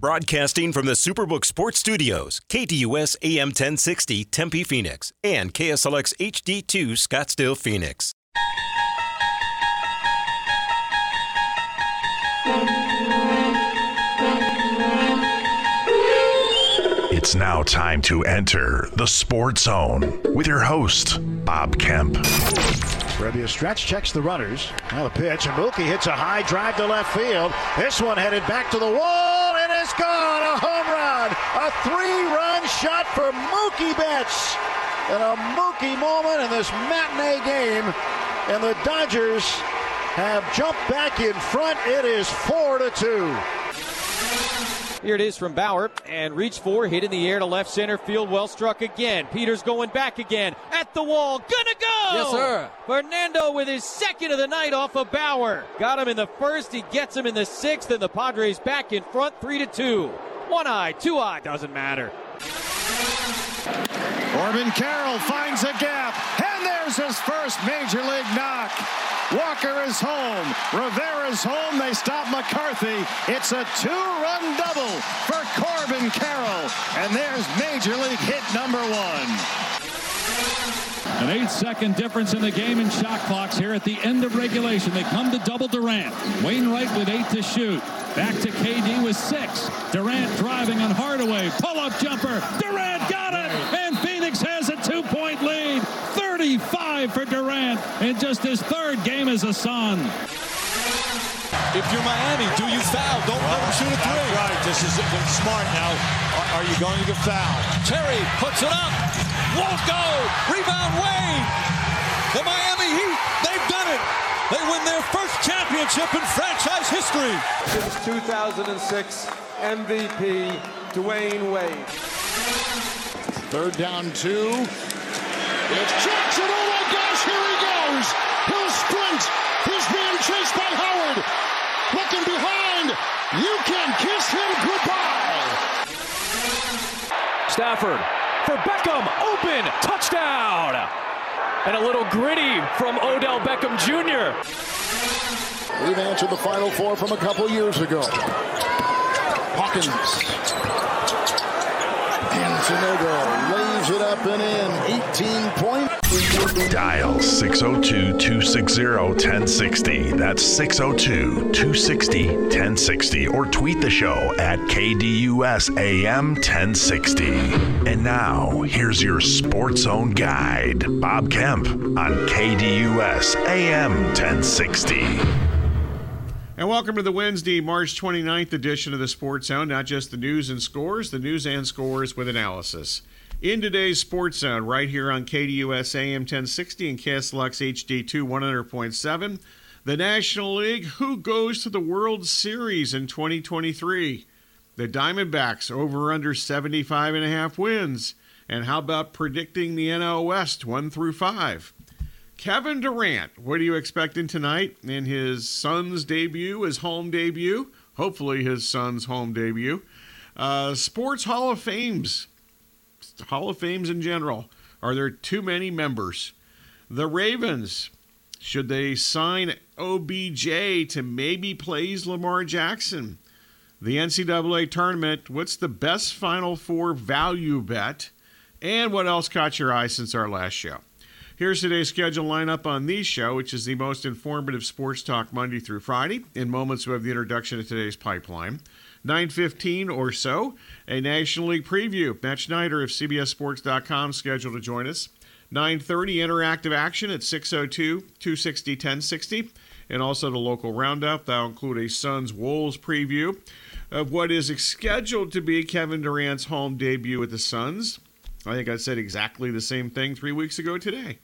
Broadcasting from the Superbook Sports Studios, KDUS AM 1060 Tempe Phoenix and KSLX HD2 Scottsdale Phoenix. It's now time to enter the Sports Zone with your host, Bob Kemp. Ready a stretch, checks the runners. Now the pitch, and Mookie hits a high drive to left field. This one headed back to the wall, and it's gone. A home run. A three-run shot for Mookie Betts. And a Mookie moment in this matinee game. And the Dodgers have jumped back in front. It is four to two. Here it is from Bauer and reach for, hit in the air to left center field, well struck again. Peters going back again at the wall, gonna go! Yes, sir. Fernando with his second of the night off of Bauer. Got him in the first, he gets him in the sixth, and the Padres back in front, three to two. One eye, two eye, doesn't matter. Corbin Carroll finds a gap, and his first major league knock. Walker is home. Rivera's home. They stop McCarthy. It's a two-run double for Corbin Carroll. And there's major league hit number one. An eight-second difference in the game in shot clocks here at the end of regulation. They come to double Durant. Wainwright with eight to shoot. Back to KD with six. Durant driving on Hardaway. Pull-up jumper. Durant got it. And Phoenix has a two-point lead. 35 for Durant in just his third game as a Sun. If you're Miami, do you foul? Don't let him shoot a three. That's right. This is smart now. Are, are you going to foul? Terry puts it up. Won't go. Rebound Wade. The Miami Heat, they've done it. They win their first championship in franchise history. Since 2006, MVP Dwyane Wade. Third down two. It's Jackson. My gosh, here he goes. He'll sprint. He's being chased by Howard. Looking behind. You can kiss him goodbye. Stafford for Beckham, open, touchdown! And a little gritty from Odell Beckham Jr. We've answered the Final Four from a couple years ago. Hawkins. And Sanogo lays it up and in. 18 point. Dial 602 260 1060. That's 602 260 1060. Or tweet the show at KDUS AM 1060. And now, here's your Sports Zone guide, Bob Kemp on KDUS AM 1060. And welcome to the Wednesday, March 29th edition of the Sports Zone. Not just the news and scores, the news and scores with analysis. In today's Sports Zone, right here on KDUS AM 1060 and KSLX HD2 100.7, the National League, who goes to the World Series in 2023? The Diamondbacks over under 75 and a half wins. And how about predicting the NL West 1 through 5? Kevin Durant, what are you expecting tonight in his Suns debut, his home debut? Hopefully, his son's home debut. Uh, Sports Hall of Fames, Hall of Fames in general. Are there too many members? The Ravens, should they sign OBJ to maybe plays Lamar Jackson? The NCAA tournament, what's the best Final Four value bet? And what else caught your eye since our last show? Here's today's schedule lineup on the show, which is the most informative sports talk Monday through Friday. In moments, we have the introduction of today's pipeline. 9.15 or so, a National League preview. Matt Snyder of CBSSports.com scheduled to join us. 9.30 interactive action at 602-260-1060. And also the local roundup. That'll include a Suns-Wolves preview of what is scheduled to be Kevin Durant's home debut with the Suns. I think I said exactly the same thing three weeks ago today.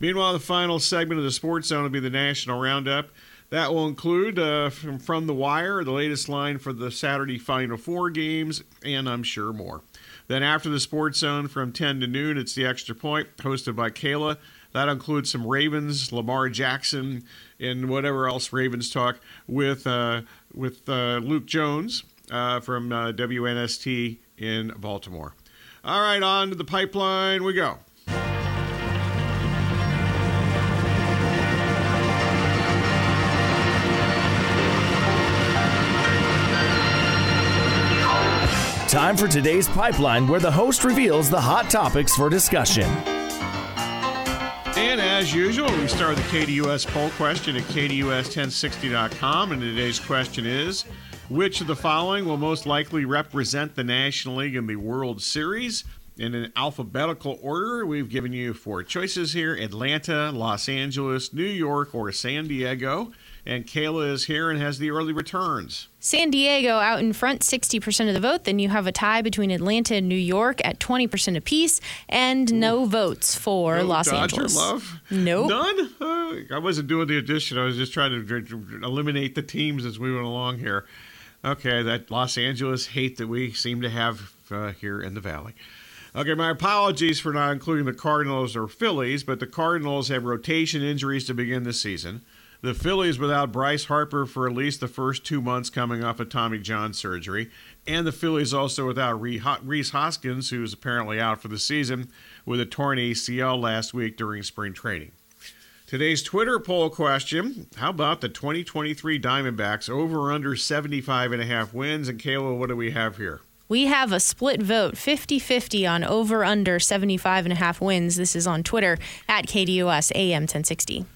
Meanwhile, the final segment of the Sports Zone will be the National Roundup. That will include uh, from, from the wire, the latest line for the Saturday Final Four games, and I'm sure more. Then after the Sports Zone from 10 to noon, it's the Extra Point, hosted by Kayla. That includes some Ravens, Lamar Jackson, and whatever else Ravens talk with uh, with uh, Luke Jones uh, from uh, WNST in Baltimore. All right, on to the pipeline we go. Time for today's pipeline, where the host reveals the hot topics for discussion. And as usual, we start the KDUS poll question at KDUS1060.com. And today's question is Which of the following will most likely represent the National League in the World Series? In an alphabetical order, we've given you four choices here Atlanta, Los Angeles, New York, or San Diego. And Kayla is here and has the early returns. San Diego out in front, 60% of the vote. Then you have a tie between Atlanta and New York at 20% apiece, and no votes for no Los Dodger Angeles. love? Nope. None? Uh, I wasn't doing the addition. I was just trying to eliminate the teams as we went along here. Okay, that Los Angeles hate that we seem to have uh, here in the Valley. Okay, my apologies for not including the Cardinals or Phillies, but the Cardinals have rotation injuries to begin the season. The Phillies without Bryce Harper for at least the first two months coming off of Tommy John surgery. And the Phillies also without Rhys Hoskins, who's apparently out for the season with a torn ACL last week during spring training. Today's Twitter poll question How about the 2023 Diamondbacks over under 75 and a half wins? And Kayla, what do we have here? We have a split vote 50 50 on over under 75 and a half wins. This is on Twitter at KDUS AM 1060.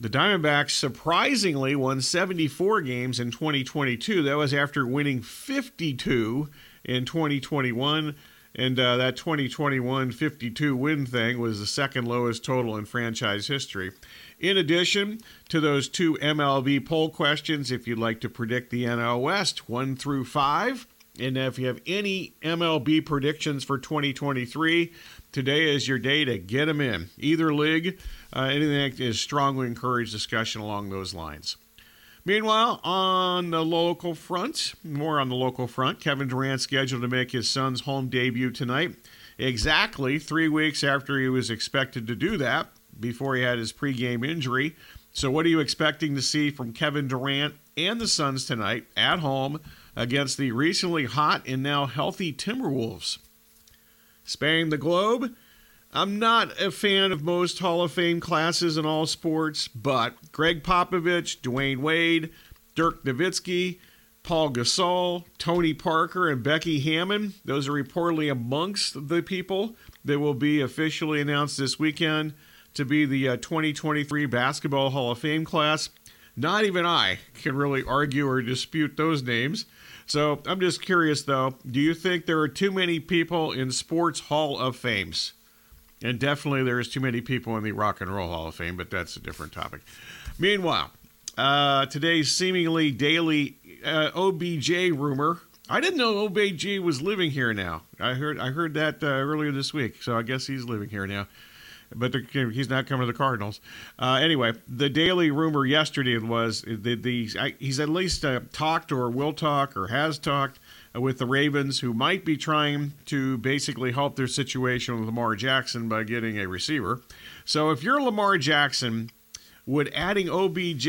The Diamondbacks surprisingly won 74 games in 2022. That was after winning 52 in 2021. And uh, that 2021 52 win thing was the second lowest total in franchise history. In addition to those two MLB poll questions, if you'd like to predict the NL West 1 through 5, and if you have any MLB predictions for 2023, today is your day to get them in. Either league, uh, anything that is strongly encouraged discussion along those lines. Meanwhile, on the local front, more on the local front, Kevin Durant scheduled to make his Suns home debut tonight, exactly three weeks after he was expected to do that before he had his pregame injury. So, what are you expecting to see from Kevin Durant and the Suns tonight at home against the recently hot and now healthy Timberwolves? Spanning the globe, I'm not a fan of most Hall of Fame classes in all sports, but Gregg Popovich, Dwyane Wade, Dirk Nowitzki, Paul Gasol, Tony Parker, and Becky Hammon, those are reportedly amongst the people that will be officially announced this weekend to be the uh, 2023 Basketball Hall of Fame class. Not even I can really argue or dispute those names. So I'm just curious, though, do you think there are too many people in Sports Hall of Fames? And definitely there's too many people in the Rock and Roll Hall of Fame, but that's a different topic. Meanwhile, uh, today's seemingly daily uh, OBJ rumor. I didn't know OBJ was living here now. I heard I heard that uh, earlier this week, so I guess he's living here now. But the, he's not coming to the Cardinals. Uh, anyway, the daily rumor yesterday was that the, I, he's at least uh, talked or will talk or has talked with the Ravens, who might be trying to basically help their situation with Lamar Jackson by getting a receiver. So if you're Lamar Jackson, would adding OBJ,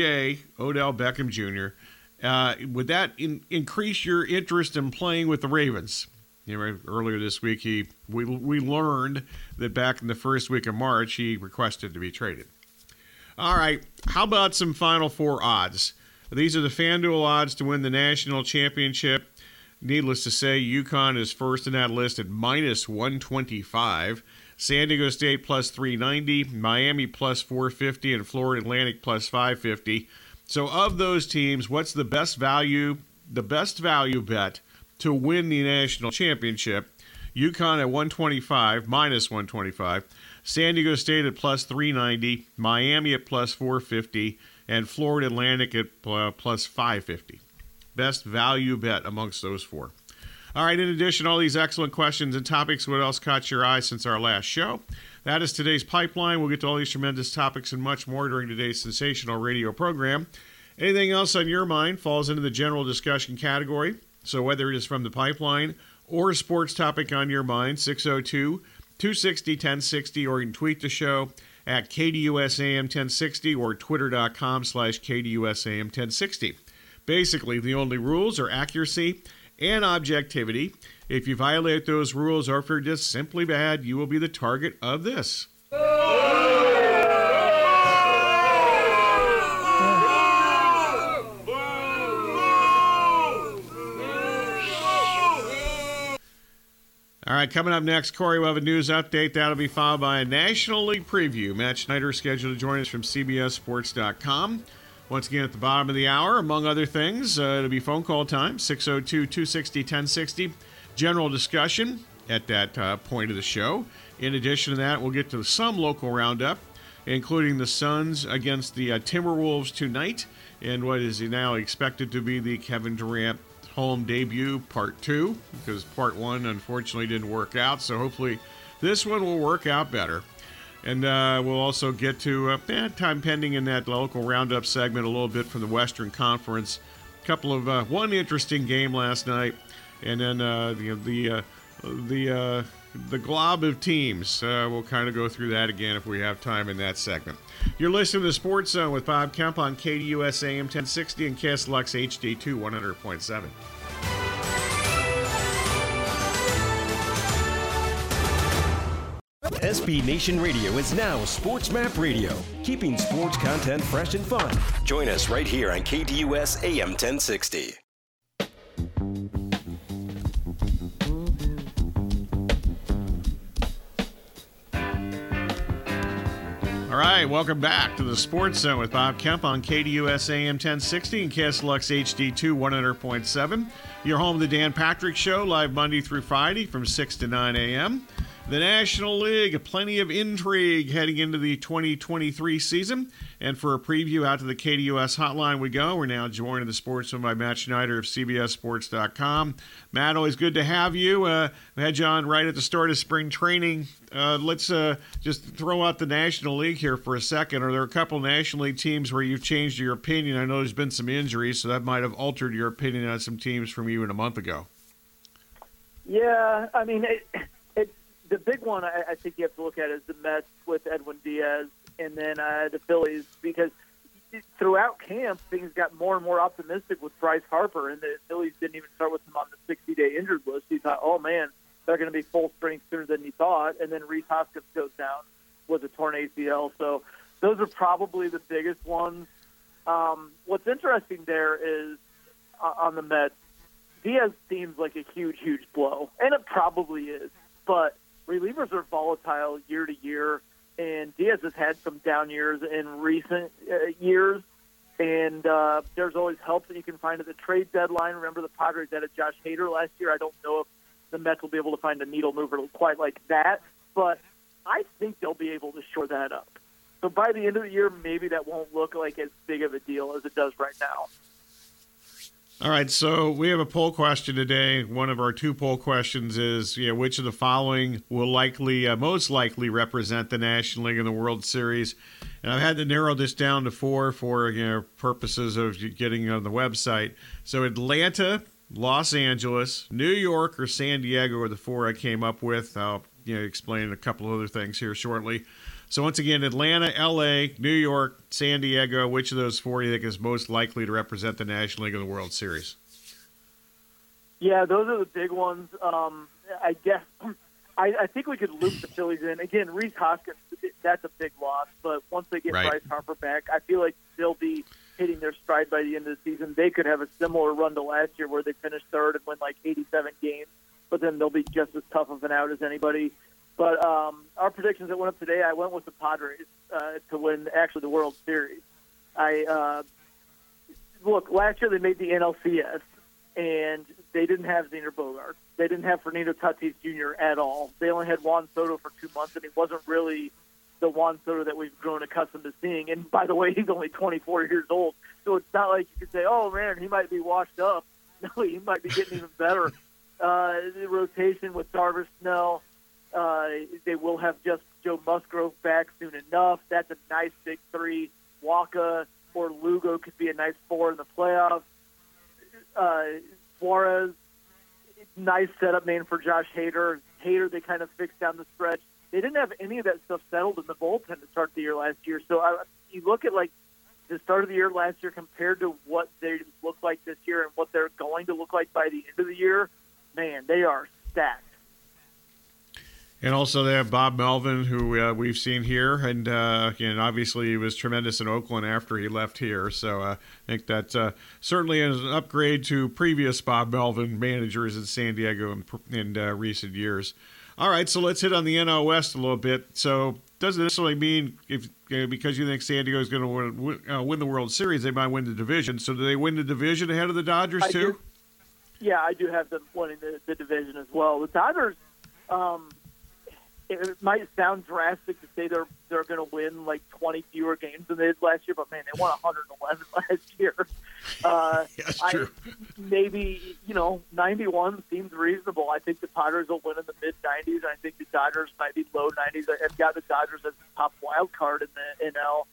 Odell Beckham Jr., uh, would that in, increase your interest in playing with the Ravens? Earlier this week, he we we learned that back in the first week of March, he requested to be traded. All right, how about some Final Four odds? These are the FanDuel odds to win the national championship. Needless to say, UConn is first in that list at minus 125. San Diego State plus 390, Miami plus 450, and Florida Atlantic plus 550. So, of those teams, what's the best value? The best value bet to win the national championship? UConn at 125, minus 125. San Diego State at plus 390, Miami at plus 450, and Florida Atlantic at uh, plus 550 best value bet amongst those four. All right, in addition, all these excellent questions and topics, what else caught your eye since our last show? That is today's pipeline. We'll get to all these tremendous topics and much more during today's sensational radio program. Anything else on your mind falls into the general discussion category. So whether it is from the pipeline or a sports topic on your mind, 602 260 1060, or you can tweet the show at KDUSAM 1060 or twitter.com slash KDUSAM 1060. Basically, the only rules are accuracy and objectivity. If you violate those rules or if you're just simply bad, you will be the target of this. All right, coming up next, Corey, we'll have a news update. That'll be followed by a National League preview. Matt Snyder scheduled to join us from CBSSports.com. Once again, at the bottom of the hour, among other things, uh, it'll be phone call time 602 260 1060. General discussion at that uh, point of the show. In addition to that, we'll get to some local roundup, including the Suns against the uh, Timberwolves tonight, and what is now expected to be the Kevin Durant home debut, part two, because part one unfortunately didn't work out. So hopefully this one will work out better. And uh, we'll also get to uh, eh, time pending in that local roundup segment a little bit from the Western Conference. A couple of uh, one interesting game last night, and then uh, the the uh, the uh, the glob of teams. Uh, we'll kind of go through that again if we have time in that segment. You're listening to Sports Zone with Bob Kemp on KDUS AM 1060 and KSLX HD2 100.7. SB Nation Radio is now Sports Map Radio, keeping sports content fresh and fun. Join us right here on KDUS AM 1060. All right, welcome back to the Sports Zone with Bob Kemp on KDUS AM 1060 and KSLX HD2 100.7. Your home the Dan Patrick Show, live Monday through Friday from 6 to 9 a.m. The National League, plenty of intrigue heading into the 2023 season. And for a preview out to the KDUS hotline we go. We're now joined in the sports room by Matt Snyder of CBSSports.com. Matt, always good to have you. Uh, we had you on right at the start of spring training. Uh, let's uh, just throw out the National League here for a second. Are there a couple National League teams where you've changed your opinion? I know there's been some injuries, so that might have altered your opinion on some teams from even a month ago. Yeah, I mean, it, the big one I, I think you have to look at is the Mets with Edwin Diaz, and then uh, the Phillies because throughout camp things got more and more optimistic with Bryce Harper, and the Phillies didn't even start with him on the 60-day injured list. He thought, oh man, they're going to be full strength sooner than he thought, and then Rhys Hoskins goes down with a torn ACL. So those are probably the biggest ones. Um, what's interesting there is uh, on the Mets, Diaz seems like a huge, huge blow, and it probably is. But relievers are volatile year to year, and Diaz has had some down years in recent uh, years. And uh, there's always help that you can find at the trade deadline. Remember, the Padres added Josh Hader last year. I don't know if the Mets will be able to find a needle mover quite like that, but I think they'll be able to shore that up. So by the end of the year, maybe that won't look like as big of a deal as it does right now. All right, so we have a poll question today. One of our two poll questions is, which of the following will likely, uh, most likely, represent the National League in the World Series? And I've had to narrow this down to four for you know purposes of getting on the website. So Atlanta, Los Angeles, New York, or San Diego are the four I came up with. I'll you know explain a couple other things here shortly. So once again, Atlanta, L.A., New York, San Diego. Which of those four do you think is most likely to represent the National League in the World Series? Yeah, those are the big ones. Um, I guess I, I, think we could loop the Phillies in again. Rhys Hoskins, that's a big loss. But once they get right. Bryce Harper back, I feel like they'll be hitting their stride by the end of the season. They could have a similar run to last year, where they finished third and win like 87 games. But then they'll be just as tough of an out as anybody. But um, our predictions that went up today, I went with the Padres uh, to win actually the World Series. I uh, look last year they made the NLCS and they didn't have Xander Bogaerts. They didn't have Fernando Tatis Jr. at all. They only had Juan Soto for two months, and he wasn't really the Juan Soto that we've grown accustomed to seeing. And by the way, he's only 24 years old, so it's not like you could say, "Oh man, he might be washed up." No, he might be getting even better. Uh, the rotation with Darvish, Snell, uh, they will have just Joe Musgrove back soon enough. That's a nice big three. Wacha or Lugo could be a nice four in the playoffs. Uh, Suarez, nice setup man for Josh Hader. Hader, they kind of fixed down the stretch. They didn't have any of that stuff settled in the bullpen to start the year last year. So I, you look at like the start of the year last year compared to what they look like this year and what they're going to look like by the end of the year. Man, they are stacked. And also they have Bob Melvin, who uh, we've seen here, and uh, and obviously he was tremendous in Oakland after he left here. So uh, I think that uh, certainly is an upgrade to previous Bob Melvin managers in San Diego in, in uh, recent years. All right, so let's hit on the NL West a little bit. So doesn't necessarily mean if because you think San Diego is going to win, uh, win, the World Series, they might win the division. So do they win the division ahead of the Dodgers I too? Do. Yeah, I do have them winning the, the division as well. The Dodgers. Um, it might sound drastic to say they're they're going to win like 20 fewer games than they did last year, but man, they won 111 last year. Uh, That's I, true. maybe you know 91 seems reasonable. I think the Padres will win in the mid 90s. I think the Dodgers might be low 90s. I've got the Dodgers as the top wild card in the NL.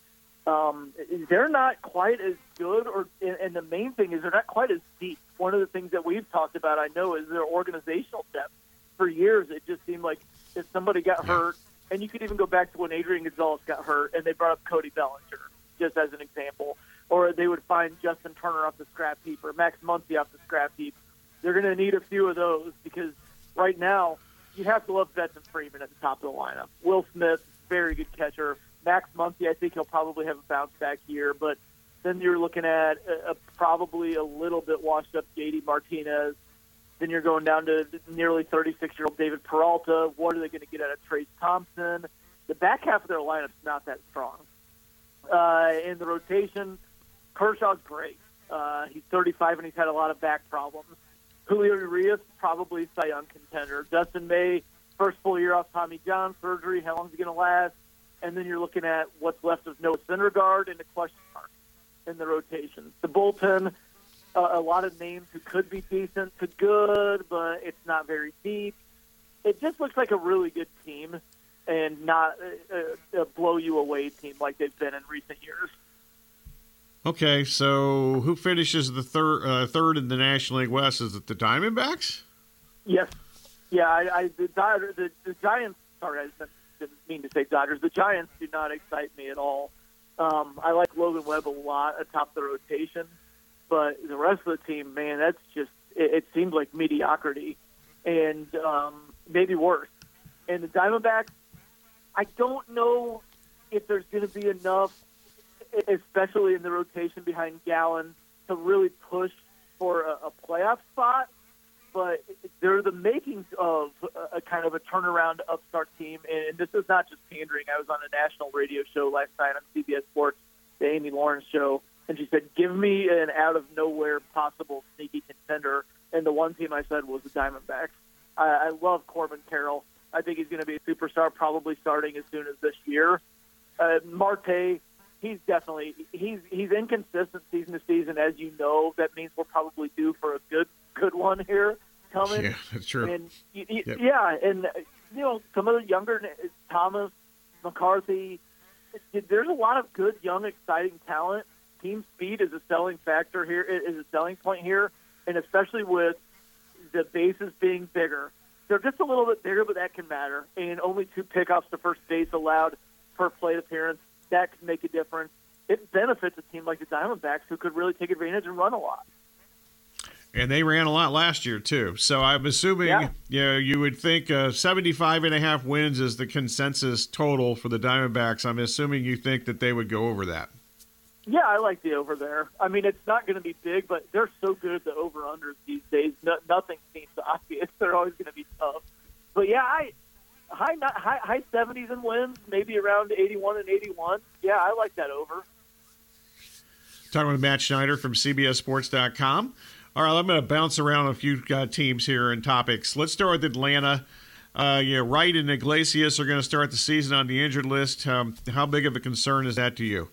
Um, they're not quite as good, or and the main thing is they're not quite as deep. One of the things that we've talked about, I know, is their organizational depth. For years, it just seemed like if somebody got Yeah. hurt, and you could even go back to when Adrian Gonzalez got hurt, and they brought up Cody Bellinger, just as an example, or they would find Justin Turner off the scrap heap or Max Muncy off the scrap heap. They're going to need a few of those because right now you have to love Betts and Freeman at the top of the lineup. Will Smith, very good catcher. Max Muncy, I think he'll probably have a bounce back year, but then you're looking at a, a, probably a little bit washed up JD Martinez. Then you're going down to nearly 36 year old David Peralta. What are they going to get out of Trayce Thompson? The back half of their lineup's not that strong. Uh, in the rotation, Kershaw's great. Uh, he's 35 and he's had a lot of back problems. Julio Urias, probably Cy Young contender. Dustin May, first full year off Tommy John surgery. How long is he going to last? And then you're looking at what's left of Noah Syndergaard and a question mark in the rotation. The bullpen, a lot of names who could be decent to good, but it's not very deep. It just looks like a really good team and not a, a blow you away team like they've been in recent years. Okay, so who finishes the third uh, third in the National League West? Is it the Diamondbacks? Yes. Yeah, I, I the, Dodgers, the the Giants. Sorry, I didn't mean to say Dodgers. The Giants do not excite me at all. Um, I like Logan Webb a lot atop the rotation, but the rest of the team, man, that's just it, it seems like mediocrity, and um, maybe worse. And the Diamondbacks, I don't know if there's going to be enough, especially in the rotation behind Gallen, to really push for a, a playoff spot but they're the makings of a, a kind of a turnaround upstart team. And this is not just pandering. I was on a national radio show last night on CBS Sports, the Amy Lawrence show, and she said, "Give me an out of nowhere possible sneaky contender." And the one team I said was the Diamondbacks. I, I love Corbin Carroll. I think he's going to be a superstar, probably starting as soon as this year. Uh, Marte, he's definitely he's he's inconsistent season to season, as you know. That means we're probably due for a good good one here coming. Yeah, that's true. And y- y- Yep. yeah, and uh, you know some of the younger Thomas McCarthy. There's a lot of good, young, exciting talent. Team speed is a selling factor here. Is a selling point here, and especially with the bases being bigger. They're just a little bit bigger, but that can matter. And only two pickoffs to first base allowed per plate appearance. That can make a difference. It benefits a team like the Diamondbacks, who could really take advantage and run a lot. And they ran a lot last year too. So I'm assuming Yeah. you know, you would think uh, 75 and a half wins is the consensus total for the Diamondbacks. I'm assuming you think that they would go over that. Yeah, I like the over there. I mean, it's not going to be big, but they're so good at the over unders these days. No, nothing seems obvious. They're always going to be tough. But yeah, I high high high seventies and wins, maybe around eighty one and eighty one. Yeah, I like that over. Talking with Matt Snyder from CBSSports.com. All right, I'm going to bounce around a few uh, teams here and topics. Let's start with Atlanta. Uh, yeah, Wright and Iglesias are going to start the season on the injured list. Um, how big of a concern is that to you?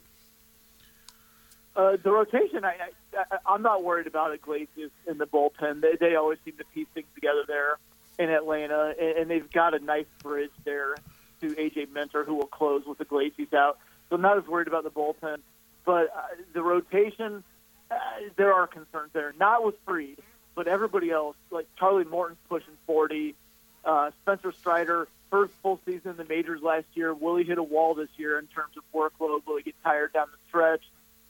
Uh, the rotation, I, I, I'm not worried about Iglesias in the bullpen. They, they always seem to piece things together there in Atlanta, and, and they've got a nice bridge there to AJ Minter, who will close with Iglesias out. So I'm not as worried about the bullpen, but uh, the rotation, uh, there are concerns there. Not with Fried, but everybody else. Like Charlie Morton's pushing 40. Uh, Spencer Strider, first full season in the majors last year. Will he hit a wall this year in terms of workload? Will he get tired down the stretch?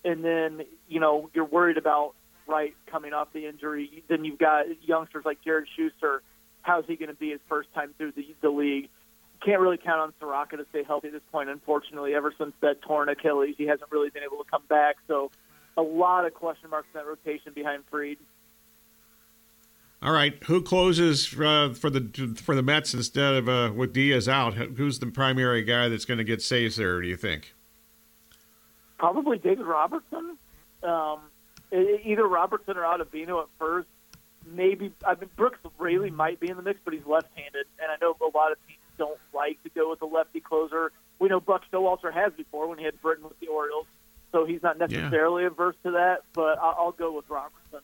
And then, you know, you're worried about Wright coming off the injury. Then you've got youngsters like Jared Schuster. How's he going to be his first time through the, the league? can't really count on Soroka to stay healthy at this point. Unfortunately, ever since that torn Achilles, he hasn't really been able to come back. So, a lot of question marks in that rotation behind Fried. All right, who closes uh, for the for the Mets instead of uh, with Diaz out? Who's the primary guy that's going to get saves there? Do you think? Probably David Robertson. Um, either Robertson or Ottavino at first. Maybe I mean Brooks Raley might be in the mix, but he's left-handed, and I know a lot of teams don't like to go with a lefty closer. We know Buck Showalter has before when he had Britton with the Orioles, so he's not necessarily yeah. averse to that. But I'll, I'll go with Robertson.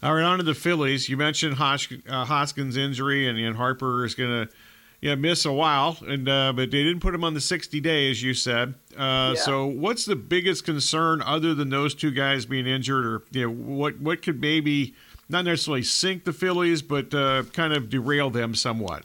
All right, on to the Phillies. You mentioned Hosk- uh, Hoskins' injury, and, and Harper is going to yeah, miss a while, and uh, but they didn't put him on the 60 day, as you said. Uh, yeah. So, what's the biggest concern other than those two guys being injured, or you know, what what could maybe not necessarily sink the Phillies, but uh, kind of derail them somewhat?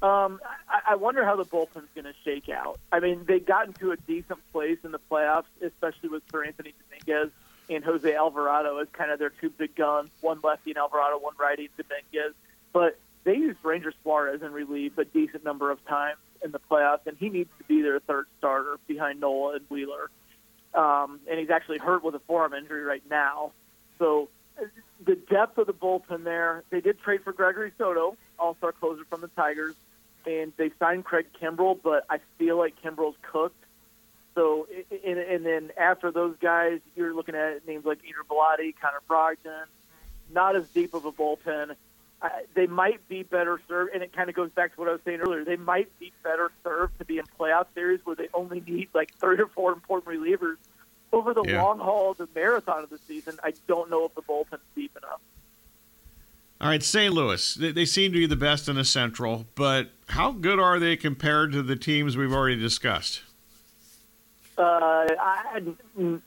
Um, I, I wonder how the bullpen's going to shake out. I mean, they got into a decent place in the playoffs, especially with Seranthony Dominguez and Jose Alvarado as kind of their two big guns, one lefty in Alvarado, one righty in Dominguez. But they used Ranger Suarez in relief a decent number of times in the playoffs, and he needs to be their third starter behind Nola and Wheeler. Um, and he's actually hurt with a forearm injury right now. So the depth of the bullpen there, they did trade for Gregory Soto, all-star closer from the Tigers, and they signed Craig Kimbrel, but I feel like Kimbrel's cooked. So, and, and then after those guys, you're looking at names like Adrian Bellatti, Connor Brogdon, not as deep of a bullpen they might be better served, and it kind of goes back to what I was saying earlier. They might be better served to be in playoff series where they only need like three or four important relievers. Over the yeah. long haul, the marathon of the season, I don't know if the bullpen's deep enough. All right, St. Louis. They, they seem to be the best in the Central, but how good are they compared to the teams we've already discussed? Uh, I,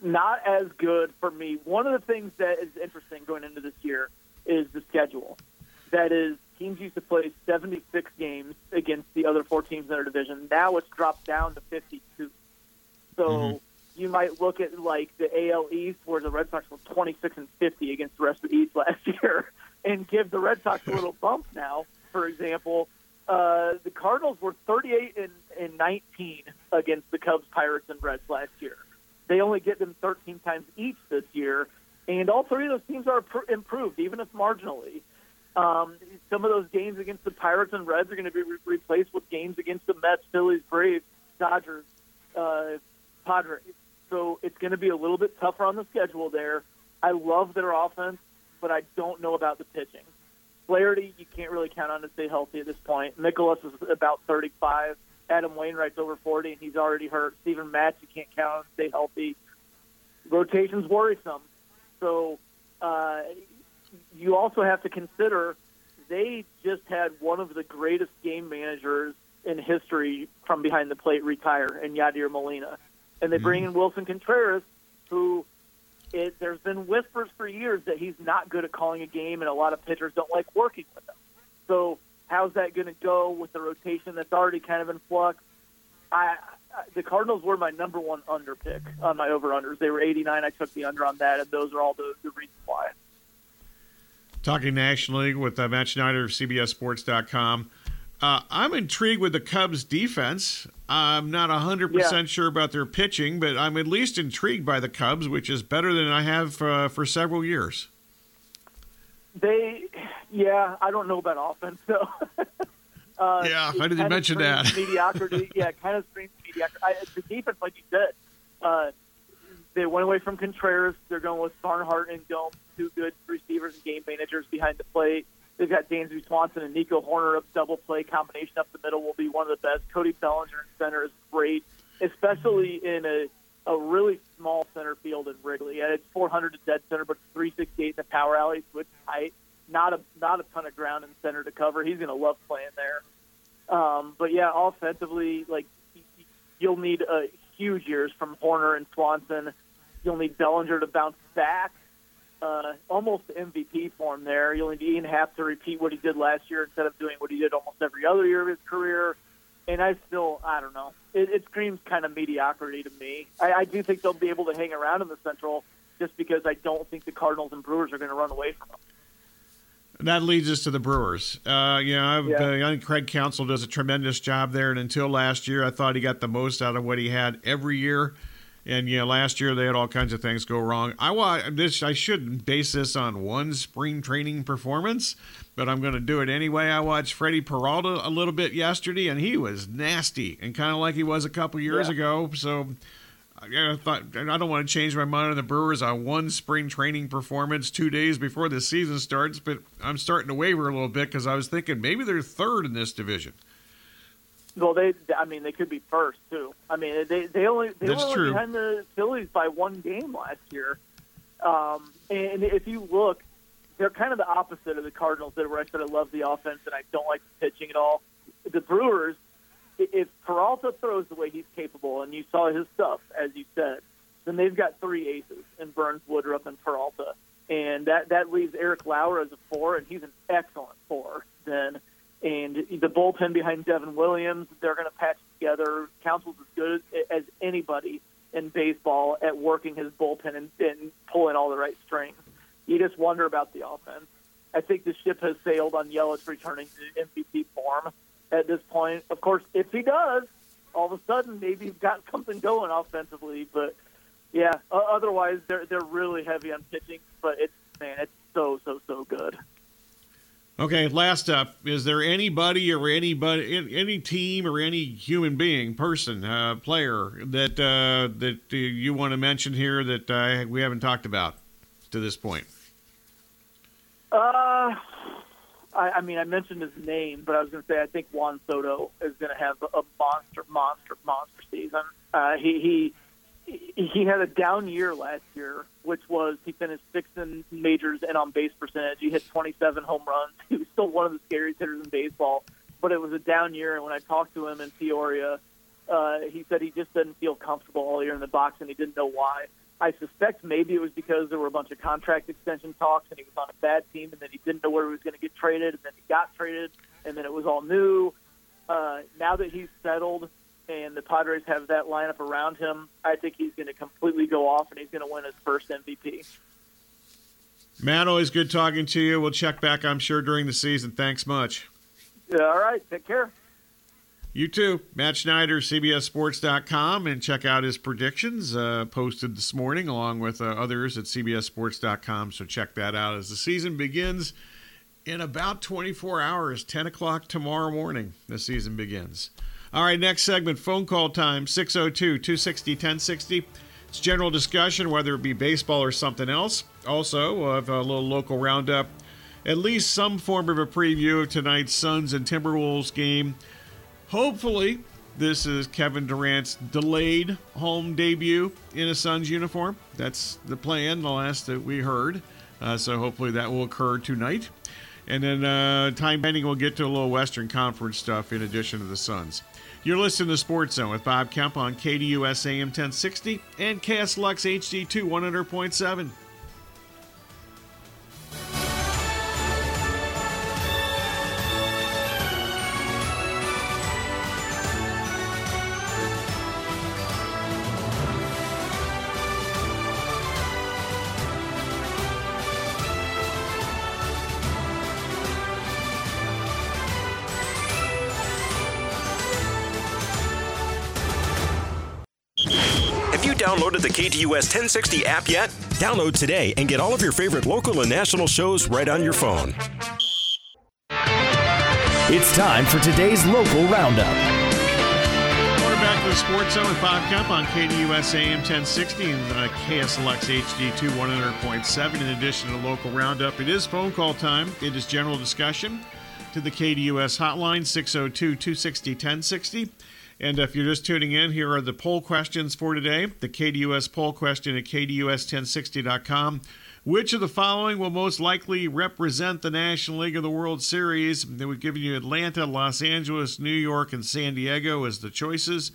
not as good for me. One of the things that is interesting going into this year is the schedule that is teams used to play 76 games against the other four teams in their division. Now it's dropped down to 52. So mm-hmm. you might look at like the AL East where the Red Sox were 26 and 50 against the rest of the East last year and give the Red Sox a little bump now. For example, uh, the Cardinals were 38 and, and 19 against the Cubs, Pirates, and Reds last year. They only get them 13 times each this year, and all three of those teams are pr- improved, even if marginally. Um, some of those games against the Pirates and Reds are going to be re- replaced with games against the Mets, Phillies, Braves, Dodgers, uh, Padres. So it's going to be a little bit tougher on the schedule there. I love their offense, but I don't know about the pitching. Flaherty, you can't really count on to stay healthy at this point. Mikolas is about 35. Adam Wainwright's over 40, and he's already hurt. Steven Matz, you can't count on to stay healthy. Rotation's worrisome. So uh, you also have to consider they just had one of the greatest game managers in history from behind the plate retire in Yadier Molina. And they bring in mm-hmm. Willson Contreras, who it, there's been whispers for years that he's not good at calling a game, and a lot of pitchers don't like working with him. So how's that going to go with the rotation that's already kind of in flux? I, I the Cardinals were my number one under pick on my over unders. They were 89. I took the under on that, and those are all the, the reasons why. Talking National League with uh, Matt Snyder of CBSSports.com. Uh, I'm intrigued with the Cubs' defense. I'm not 100% yeah. sure about their pitching, but I'm at least intrigued by the Cubs, which is better than I have uh, for several years. They, yeah, I don't know about offense, though. uh, yeah, I didn't mention that. mediocrity. yeah, kind of screams mediocrity. I, the defense, like you said, uh, they went away from Contreras. They're going with Barnhart and Gomes, two good receivers and game managers behind the plate. They've got Dansby Swanson and Nico Hoerner up double play combination up the middle will be one of the best. Cody Bellinger in center is great, especially in a a really small center field in Wrigley. And it's 400 to dead center, but 368 in the power alley, so it's tight. Not a not a ton of ground in center to cover. He's going to love playing there. Um, but yeah, offensively, like you'll need a huge years from Hoerner and Swanson. You'll need Bellinger to bounce back, uh, almost MVP form there. You'll need Ian Happ to repeat what he did last year instead of doing what he did almost every other year of his career. And I still, I don't know. It, it screams kind of mediocrity to me. I, I do think they'll be able to hang around in the Central just because I don't think the Cardinals and Brewers are going to run away from them. That leads us to the Brewers. Uh, you know, yeah. uh, think Craig Counsell does a tremendous job there. And until last year, I thought he got the most out of what he had every year. And yeah, last year they had all kinds of things go wrong. I want this. I shouldn't base this on one spring training performance, but I'm going to do it anyway. I watched Freddie Peralta a little bit yesterday, and he was nasty and kind of like he was a couple years yeah. ago. So I thought I don't want to change my mind on the Brewers on one spring training performance two days before the season starts, but I'm starting to waver a little bit because I was thinking maybe they're third in this division. Well, they, I mean, they could be first too. I mean, they they only they That's were only true. behind the Phillies by one game last year. Um, and if you look, they're kind of the opposite of the Cardinals, that where I said I love the offense and I don't like the pitching at all. The Brewers, if Peralta throws the way he's capable, and you saw his stuff as you said, then they've got three aces in Burnes, Woodruff, and Peralta, and that that leaves Eric Lauer as a four, and he's an excellent four. Then and the bullpen behind Devin Williams, they're going to patch together. Counsell's as good as anybody in baseball at working his bullpen and, and pulling all the right strings. You just wonder about the offense. I think the ship has sailed on Yelich returning to MVP form at this point. Of course, if he does, all of a sudden maybe he's got something going offensively. But yeah, otherwise they're they're really heavy on pitching. But it's man, it's so so so good. Okay, last up, is there anybody or anybody, any team or any human being, person, uh, player that uh, that uh, you want to mention here that uh, we haven't talked about to this point? Uh, I, I mean, I mentioned his name, but I was going to say I think Juan Soto is going to have a monster, monster, monster season. Uh, he he he had a down year last year, which was he finished sixth in majors and on base percentage. He hit 27 home runs. He was still one of the scariest hitters in baseball, but it was a down year. And when I talked to him in Peoria, uh, he said he just didn't feel comfortable all year in the box, and he didn't know why. I suspect maybe it was because there were a bunch of contract extension talks, and he was on a bad team, and then he didn't know where he was going to get traded, and then he got traded, and then it was all new. Uh, now that he's settled and the Padres have that lineup around him, I think he's going to completely go off and he's going to win his first MVP. Matt, always good talking to you. We'll check back, I'm sure, during the season. Thanks much. Yeah, all right. Take care. You too. Matt Snyder, CBSSports.com, and check out his predictions uh, posted this morning along with uh, others at CBSSports.com. So check that out as the season begins in about 24 hours, 10 o'clock tomorrow morning. The season begins. All right, next segment phone call time 602 260 1060. It's general discussion, whether it be baseball or something else. Also, we'll have a little local roundup, at least some form of a preview of tonight's Suns and Timberwolves game. Hopefully, this is Kevin Durant's delayed home debut in a Suns uniform. That's the plan, the last that we heard. Uh, so hopefully that will occur tonight. And then uh, time pending, we'll get to a little Western Conference stuff in addition to the Suns. You're listening to Sports Zone with Bob Kemp on KDUS AM 1060 and KSLX HD2 100.7. downloaded the KDUS 1060 app yet? Download today and get all of your favorite local and national shows right on your phone. It's time for today's local roundup. Welcome back to the Sports Zone with Bob Kemp on KDUS AM 1060 and uh, KSLX HD2 100.7. In addition to the local roundup, it is phone call time. It is general discussion to the KDUS hotline 602 260 1060. And if you're just tuning in, here are the poll questions for today. The KDUS poll question at KDUS1060.com. Which of the following will most likely represent the National League of the World Series? They would give you Atlanta, Los Angeles, New York, and San Diego as the choices.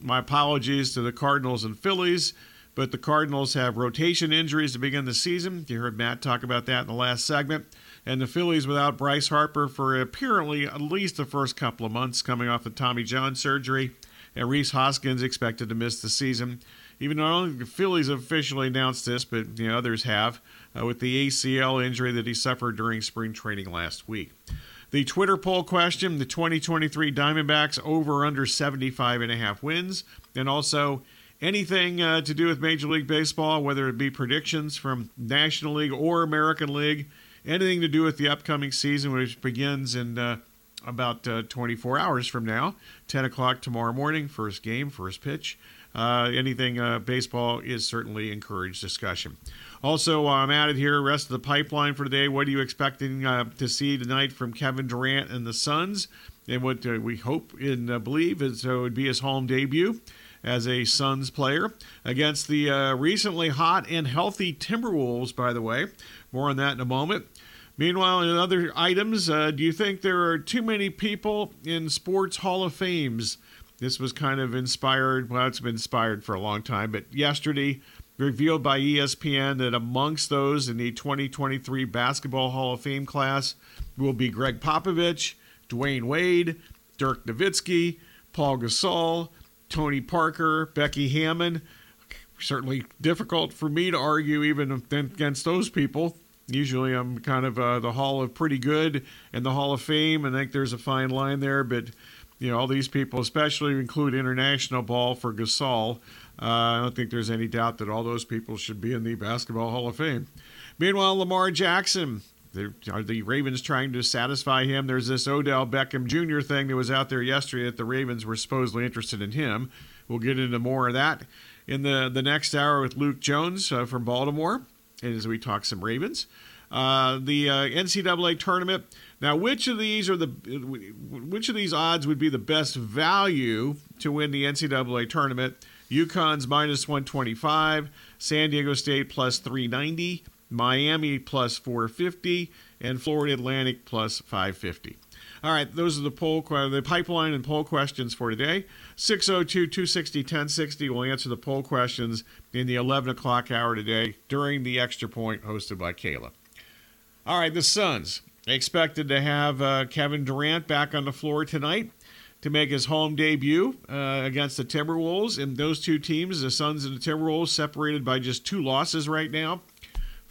My apologies to the Cardinals and Phillies, but the Cardinals have rotation injuries to begin the season. You heard Matt talk about that in the last segment and the Phillies without Bryce Harper for apparently at least the first couple of months coming off the Tommy John surgery. And Rhys Hoskins expected to miss the season. even not only the Phillies officially announced this, but you know, others have, uh, with the ACL injury that he suffered during spring training last week. The Twitter poll question the 2023 Diamondbacks over under 75 and a half wins, and also anything uh, to do with Major League Baseball, whether it be predictions from National League or American League, anything to do with the upcoming season, which begins in uh, about uh, 24 hours from now, 10 o'clock tomorrow morning, first game, first pitch. Uh, anything uh, baseball is certainly encouraged discussion. Also, I'm added here, rest of the pipeline for today. What are you expecting uh, to see tonight from Kevin Durant and the Suns? And what we hope and believe is it would be his home debut as a Suns player against the uh, recently hot and healthy Timberwolves, by the way. More on that in a moment. Meanwhile, in other items, uh, do you think there are too many people in sports Hall of Fames? This was kind of inspired, well, it's been inspired for a long time, but yesterday revealed by ESPN that amongst those in the 2023 Basketball Hall of Fame class will be Gregg Popovich, Dwyane Wade, Dirk Nowitzki, Paul Gasol, Tony Parker, Becky Hammon. Certainly difficult for me to argue even against those people. Usually I'm kind of uh, the Hall of Pretty Good and the Hall of Fame. I think there's a fine line there, but you know all these people, especially include international ball for Gasol. Uh, I don't think there's any doubt that all those people should be in the Basketball Hall of Fame. Meanwhile, Lamar Jackson, are the Ravens trying to satisfy him? There's this Odell Beckham Jr. thing that was out there yesterday that the Ravens were supposedly interested in him. We'll get into more of that in the, the next hour with Luke Jones uh, from Baltimore as we talk some Ravens. Uh, the uh, NCAA tournament. Now, which of these are the which of these odds would be the best value to win the NCAA tournament? UConn's minus 125, San Diego State plus 390, Miami plus 450, and Florida Atlantic plus 550. All right, those are the poll the pipeline and poll questions for today. 602 260 1060 will answer the poll questions in the 11 o'clock hour today during the Extra Point hosted by Kayla. All right, the Suns expected to have uh, Kevin Durant back on the floor tonight to make his home debut uh, against the Timberwolves. And those two teams, the Suns and the Timberwolves, separated by just two losses right now.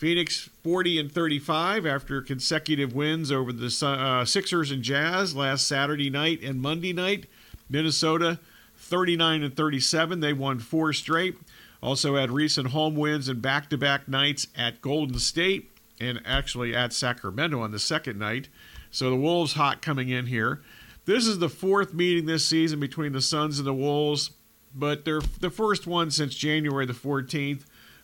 Phoenix 40 and 35 after consecutive wins over the uh, Sixers and Jazz last Saturday night and Monday night. Minnesota 39 and 37. They won four straight. Also had recent home wins and back-to-back nights at Golden State and actually at Sacramento on the second night. So the Wolves hot coming in here. This is the fourth meeting this season between the Suns and the Wolves, but they're the first one since January the 14th.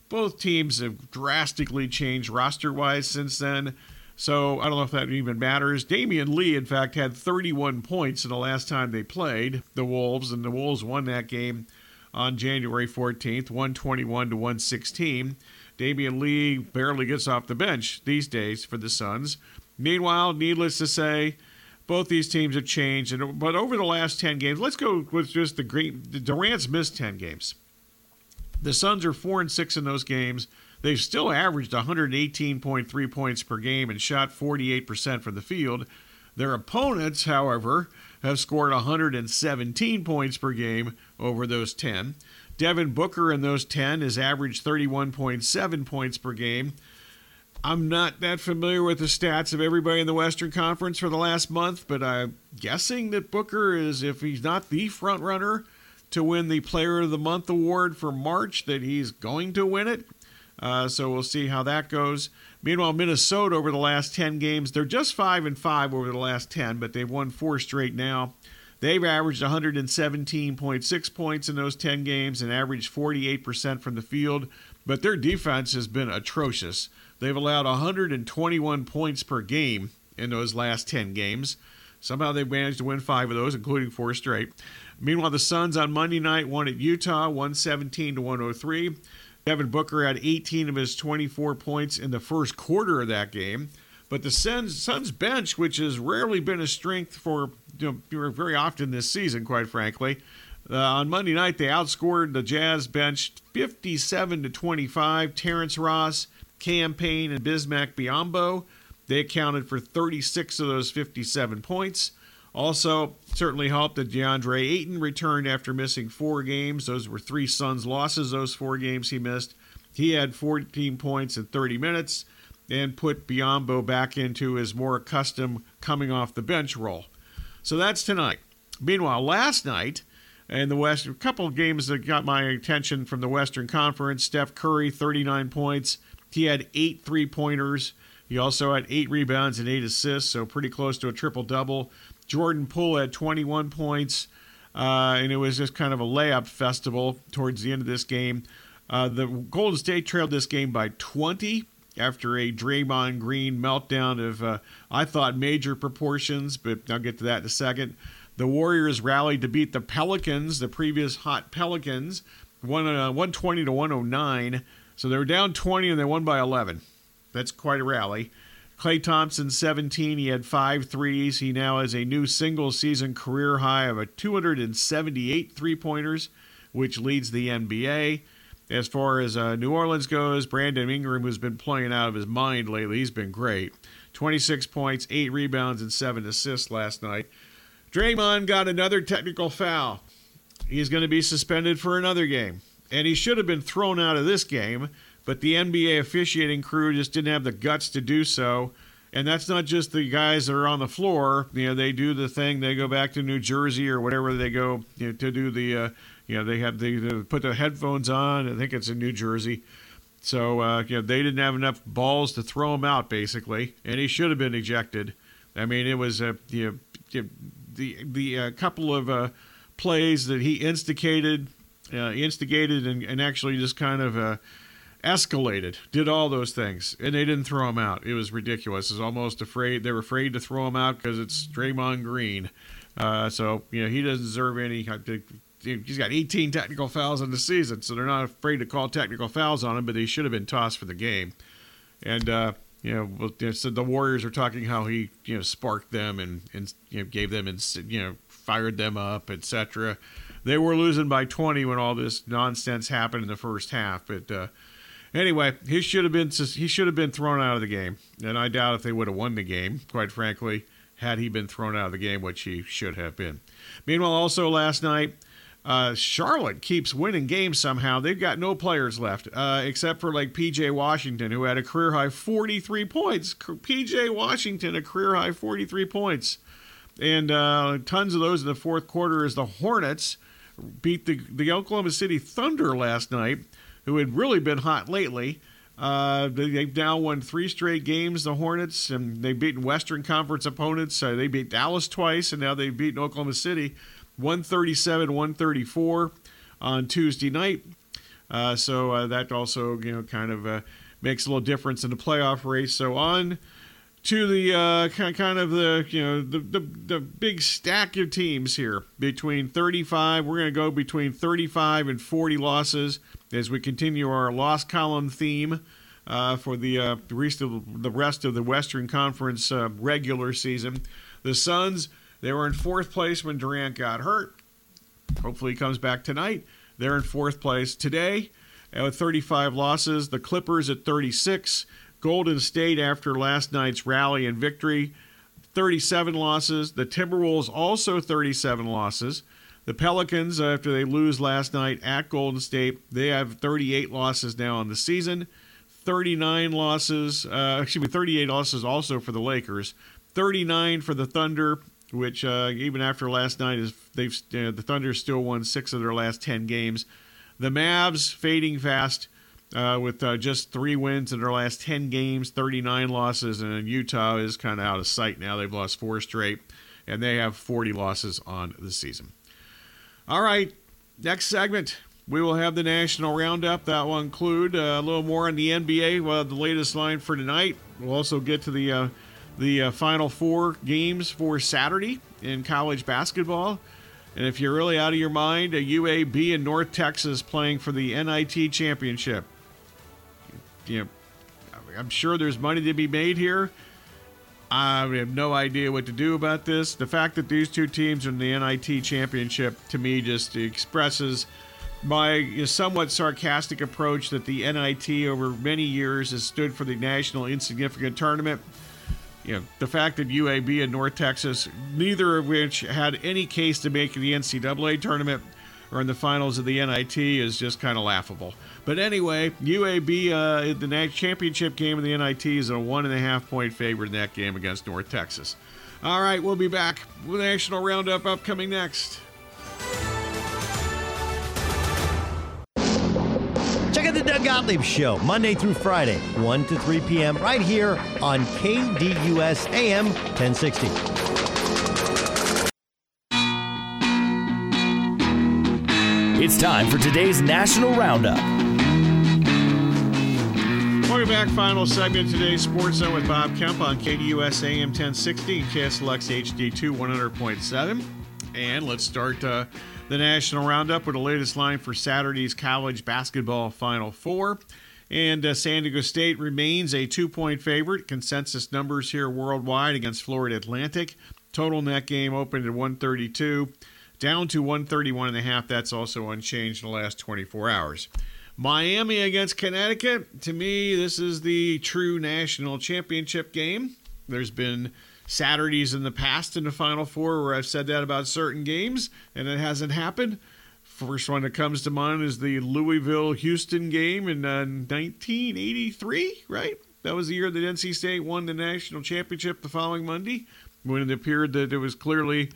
Both teams have drastically changed roster wise since then. So I don't know if that even matters. Damion Lee, in fact, had 31 points in the last time they played the Wolves, and the Wolves won that game on January 14th, 121 to 116. Damion Lee barely gets off the bench these days for the Suns. Meanwhile, needless to say, both these teams have changed. And but over the last 10 games, let's go with just the great. Durant's missed 10 games. The Suns are four and six in those games. They've still averaged 118.3 points per game and shot 48% from the field. Their opponents, however, have scored 117 points per game over those 10. Devin Booker in those 10 has averaged 31.7 points per game. I'm not that familiar with the stats of everybody in the Western Conference for the last month, but I'm guessing that Booker is, if he's not the front runner, to win the Player of the Month award for March, that he's going to win it. Uh, so we'll see how that goes. Meanwhile, Minnesota over the last 10 games, they're just 5 and 5 over the last 10, but they've won four straight now. They've averaged 117.6 points in those 10 games and averaged 48% from the field, but their defense has been atrocious. They've allowed 121 points per game in those last 10 games. Somehow they've managed to win five of those, including four straight. Meanwhile, the Suns on Monday night won at Utah, 117 to 103. Devin Booker had 18 of his 24 points in the first quarter of that game. But the Suns, Suns bench, which has rarely been a strength for you know, very often this season, quite frankly, uh, on Monday night they outscored the Jazz bench 57 to 25. Terrence Ross, Cam Payne, and Bismack Biyombo they accounted for 36 of those 57 points. Also, certainly helped that DeAndre Ayton returned after missing four games. Those were three Suns losses, those four games he missed. He had 14 points in 30 minutes and put Biyombo back into his more accustomed coming off the bench role. So that's tonight. Meanwhile, last night, in the West, a couple of games that got my attention from the Western Conference. Steph Curry, 39 points. He had eight three pointers. He also had eight rebounds and eight assists, so pretty close to a triple double. Jordan Poole had 21 points, uh, and it was just kind of a layup festival towards the end of this game. Uh, the Golden State trailed this game by 20 after a Draymond Green meltdown of, uh, I thought, major proportions, but I'll get to that in a second. The Warriors rallied to beat the Pelicans, the previous hot Pelicans, one, uh, 120 to 109. So they were down 20 and they won by 11. That's quite a rally. Klay Thompson, 17. He had five threes. He now has a new single season career high of a 278 three pointers, which leads the NBA. As far as uh, New Orleans goes, Brandon Ingram, who's been playing out of his mind lately, he's been great. 26 points, 8 rebounds, and 7 assists last night. Draymond got another technical foul. He's going to be suspended for another game. And he should have been thrown out of this game, but the NBA officiating crew just didn't have the guts to do so. And that's not just the guys that are on the floor. You know, they do the thing. They go back to New Jersey or whatever they go you know, to do the uh, you know, they have they, put the headphones on. I think it's in New Jersey. So uh, you know, they didn't have enough balls to throw him out, basically, and he should have been ejected. I mean, it was a you know, the the uh, couple of uh, plays that he instigated, uh, instigated, and, and, actually just kind of uh, escalated, did all those things, and they didn't throw him out. It was ridiculous. It's almost afraid they were afraid to throw him out because it's Draymond Green. Uh, so you know he doesn't deserve any he's got 18 technical fouls in the season, so they're not afraid to call technical fouls on him, but he should have been tossed for the game. And uh, you know, so the Warriors are talking how he you know sparked them and and you know, gave them and you know fired them up, etc. They were losing by 20 when all this nonsense happened in the first half, but. Uh, anyway, he should have been he should have been thrown out of the game, and I doubt if they would have won the game. Quite frankly, had he been thrown out of the game, which he should have been. Meanwhile, also last night, uh, Charlotte keeps winning games somehow. They've got no players left, uh, except for like PJ Washington, who had a career high 43 points. PJ Washington, a career high 43 points. And uh, tons of those in the fourth quarter as the Hornets beat the, the Oklahoma City Thunder last night, who had really been hot lately. Uh, they, have now won three straight games, the Hornets, and they've beaten Western Conference opponents. Uh, they beat Dallas twice, and now they've beaten Oklahoma City. 137 134 on Tuesday night. Uh, so uh, that also, you know, kind of uh, makes a little difference in the playoff race. So on to the uh, kind of the you know the, the the big stack of teams here between 35. We're going to go between 35 and 40 losses as we continue our loss column theme. Uh, for the uh, rest of the rest of the Western Conference uh, regular season, the Suns they were in fourth place when Durant got hurt. Hopefully, he comes back tonight. They're in fourth place today with 35 losses. The Clippers at 36. Golden State, after last night's rally and victory, 37 losses. The Timberwolves also 37 losses. The Pelicans, after they lose last night at Golden State, they have 38 losses now on the season. 39 losses, uh, excuse me, 38 losses also for the Lakers. 39 for the Thunder, which uh, even after last night is they've the Thunder still won six of their last ten games. The Mavs fading fast uh, with uh, just three wins in their last ten games, 39 losses, and Utah is kind of out of sight now. They've lost four straight, and they have 40 losses on the season. All right, next segment. We will have the national roundup. That will include uh, a little more on the NBA. Well, the latest line for tonight. We'll also get to the uh, the uh, final four games for Saturday in college basketball. And if you're really out of your mind, a UAB in North Texas playing for the NIT championship. You know, I'm sure there's money to be made here. I have no idea what to do about this. The fact that these two teams are in the NIT championship to me just expresses my somewhat sarcastic approach that the NIT over many years has stood for the National Insignificant Tournament you know, the fact that UAB and North Texas, neither of which had any case to make in the NCAA tournament or in the finals of the NIT, is just kind of laughable. But anyway, UAB, uh, the championship game of the NIT is a one and a half point favorite in that game against North Texas. All right, we'll be back with National Roundup upcoming next. Check out the Doug Gottlieb Show, Monday through Friday, 1 to 3 p.m., right here on KDUS AM 1060. It's time for today's National Roundup. Welcome back. Final segment of today's Sports Zone with Bob Kemp on KDUS AM 1060 and KSLX HD2 100.7. And let's start uh, the National Roundup with the latest line for Saturday's college basketball Final Four. And uh, San Diego State remains a two point favorite. Consensus numbers here worldwide against Florida Atlantic. Total net game opened at 132, down to 131 and a half. That's also unchanged in the last 24 hours. Miami against Connecticut. To me, this is the true national championship game. There's been Saturdays in the past in the Final Four where I've said that about certain games, and it hasn't happened. First one that comes to mind is the Louisville Houston game in uh, 1983, right? That was the year that NC State won the national championship the following Monday, when it appeared that it was clearly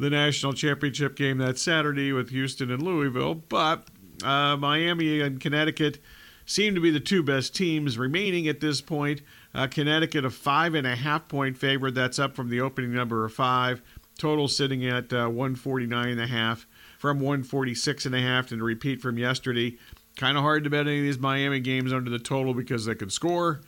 the national championship game that Saturday with Houston and Louisville. But uh, Miami and Connecticut seem to be the two best teams remaining at this point. Uh, Connecticut, a five and a half point favorite. That's up from the opening number of five. Total sitting at uh, 149 and a half from 146 and a half. And to repeat from yesterday, kind of hard to bet any of these Miami games under the total because they can score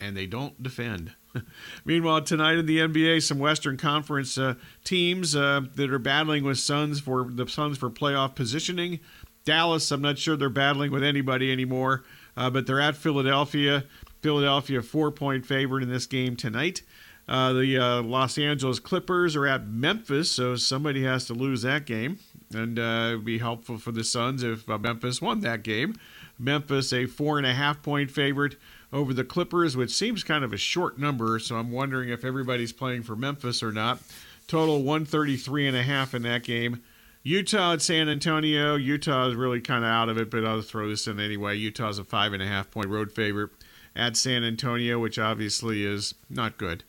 and they don't defend. Meanwhile, tonight in the NBA, some Western Conference uh, teams uh, that are battling with Suns for the Suns for playoff positioning. Dallas, I'm not sure they're battling with anybody anymore, uh, but they're at Philadelphia. Philadelphia four point favorite in this game tonight. Uh, the uh, Los Angeles Clippers are at Memphis, so somebody has to lose that game, and uh, it would be helpful for the Suns if Memphis won that game. Memphis a four and a half point favorite over the Clippers, which seems kind of a short number, so I'm wondering if everybody's playing for Memphis or not. Total 133 and a half in that game. Utah at San Antonio. Utah is really kind of out of it, but I'll throw this in anyway. Utah's a five and a half point road favorite at San Antonio, which obviously is not good.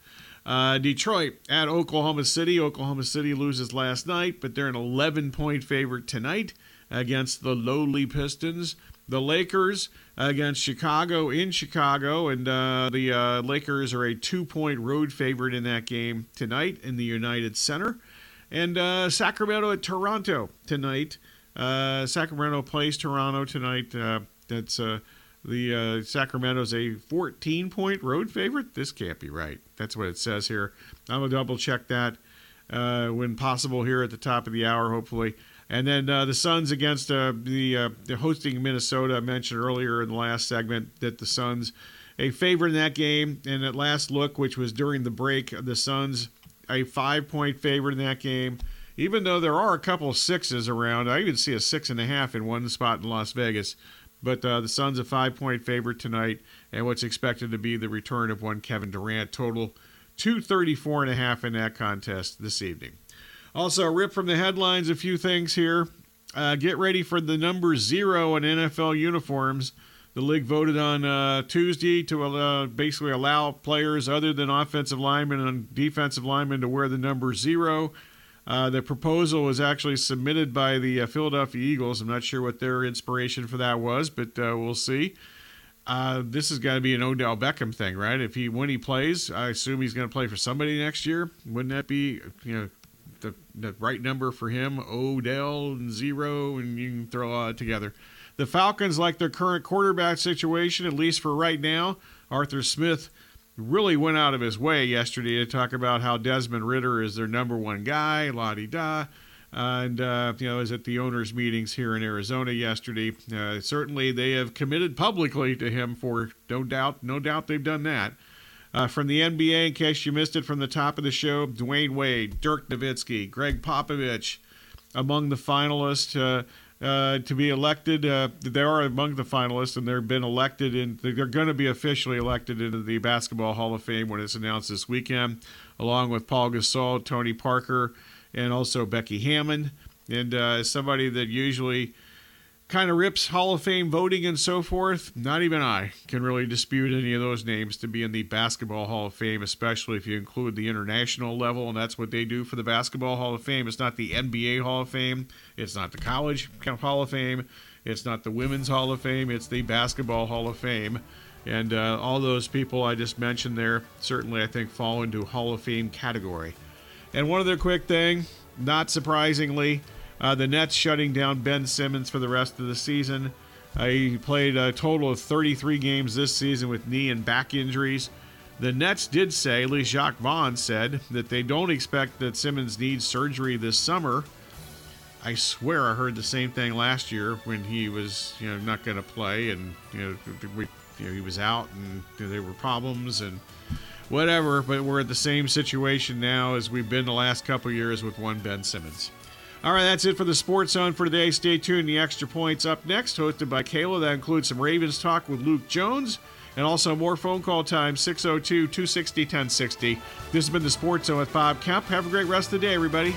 Uh, Detroit at Oklahoma City. Oklahoma City loses last night, but they're an 11 point favorite tonight against the lowly Pistons. The Lakers against Chicago in Chicago, and uh, the uh, Lakers are a two point road favorite in that game tonight in the United Center. And uh, Sacramento at Toronto tonight. Uh, Sacramento plays Toronto tonight. Uh, that's the uh, Sacramento's a 14 point road favorite. This can't be right. That's what it says here. I'm to double check that when possible here at the top of the hour, hopefully. And then uh, the Suns against uh, the, uh, the hosting Minnesota. I mentioned earlier in the last segment that the Suns a favorite in that game. And at last look, which was during the break, the Suns a five point favorite in that game. Even though there are a couple of sixes around, I even see a six and a half in one spot in Las Vegas. But uh, the Suns a five point favorite tonight, and what's expected to be the return of one Kevin Durant. Total 234 and a half in that contest this evening. Also, rip from the headlines a few things here. Uh, get ready for the number zero in NFL uniforms. The league voted on uh, Tuesday to uh, basically allow players other than offensive linemen and defensive linemen to wear the number zero. Uh, the proposal was actually submitted by the uh, Philadelphia Eagles. I'm not sure what their inspiration for that was, but we'll see. This has got to be an Odell Beckham thing, right? If he when he plays, I assume he's going to play for somebody next year. Wouldn't that be you know the, the right number for him? Odell and zero, and you can throw all that together. The Falcons like their current quarterback situation, at least for right now. Arthur Smith really went out of his way yesterday to talk about how Desmond Ridder is their number one guy, la di da. and uh, you know, was at the owners' meetings here in Arizona yesterday. Uh, certainly, they have committed publicly to him for no doubt, no doubt they've done that. Uh, from the NBA, in case you missed it from the top of the show, Dwyane Wade, Dirk Nowitzki, Gregg Popovich, among the finalists. Uh, uh, to be elected. Uh, they are among the finalists, and they've been elected, and they're going to be officially elected into the Basketball Hall of Fame when it's announced this weekend, along with Paul Gasol, Tony Parker, and also Becky Hammon. And uh, somebody that usually kind of rips Hall of Fame voting and so forth, not even I can really dispute any of those names to be in the Basketball Hall of Fame, especially if you include the international level, and that's what they do for the Basketball Hall of Fame. It's not the NBA Hall of Fame, it's not the College Hall of Fame, it's not the Women's Hall of Fame, it's the Basketball Hall of Fame. And uh, all those people I just mentioned there certainly, I think, fall into Hall of Fame category. And one other quick thing, not surprisingly, uh, the Nets shutting down Ben Simmons for the rest of the season. Uh, he played a total of 33 games this season with knee and back injuries. The Nets did say, at least Jacque Vaughn said, that they don't expect that Simmons needs surgery this summer. I swear I heard the same thing last year when he was, you know, not going to play and you know, we, you know, he was out and you know, there were problems and whatever. But we're at the same situation now as we've been the last couple years with one Ben Simmons. All right, that's it for the Sports Zone for today. Stay tuned. The Extra Points up next, hosted by Kayla. That includes some Ravens talk with Luke Jones and also more phone call time 602 260 1060. This has been the Sports Zone with Bob Kemp. Have a great rest of the day, everybody.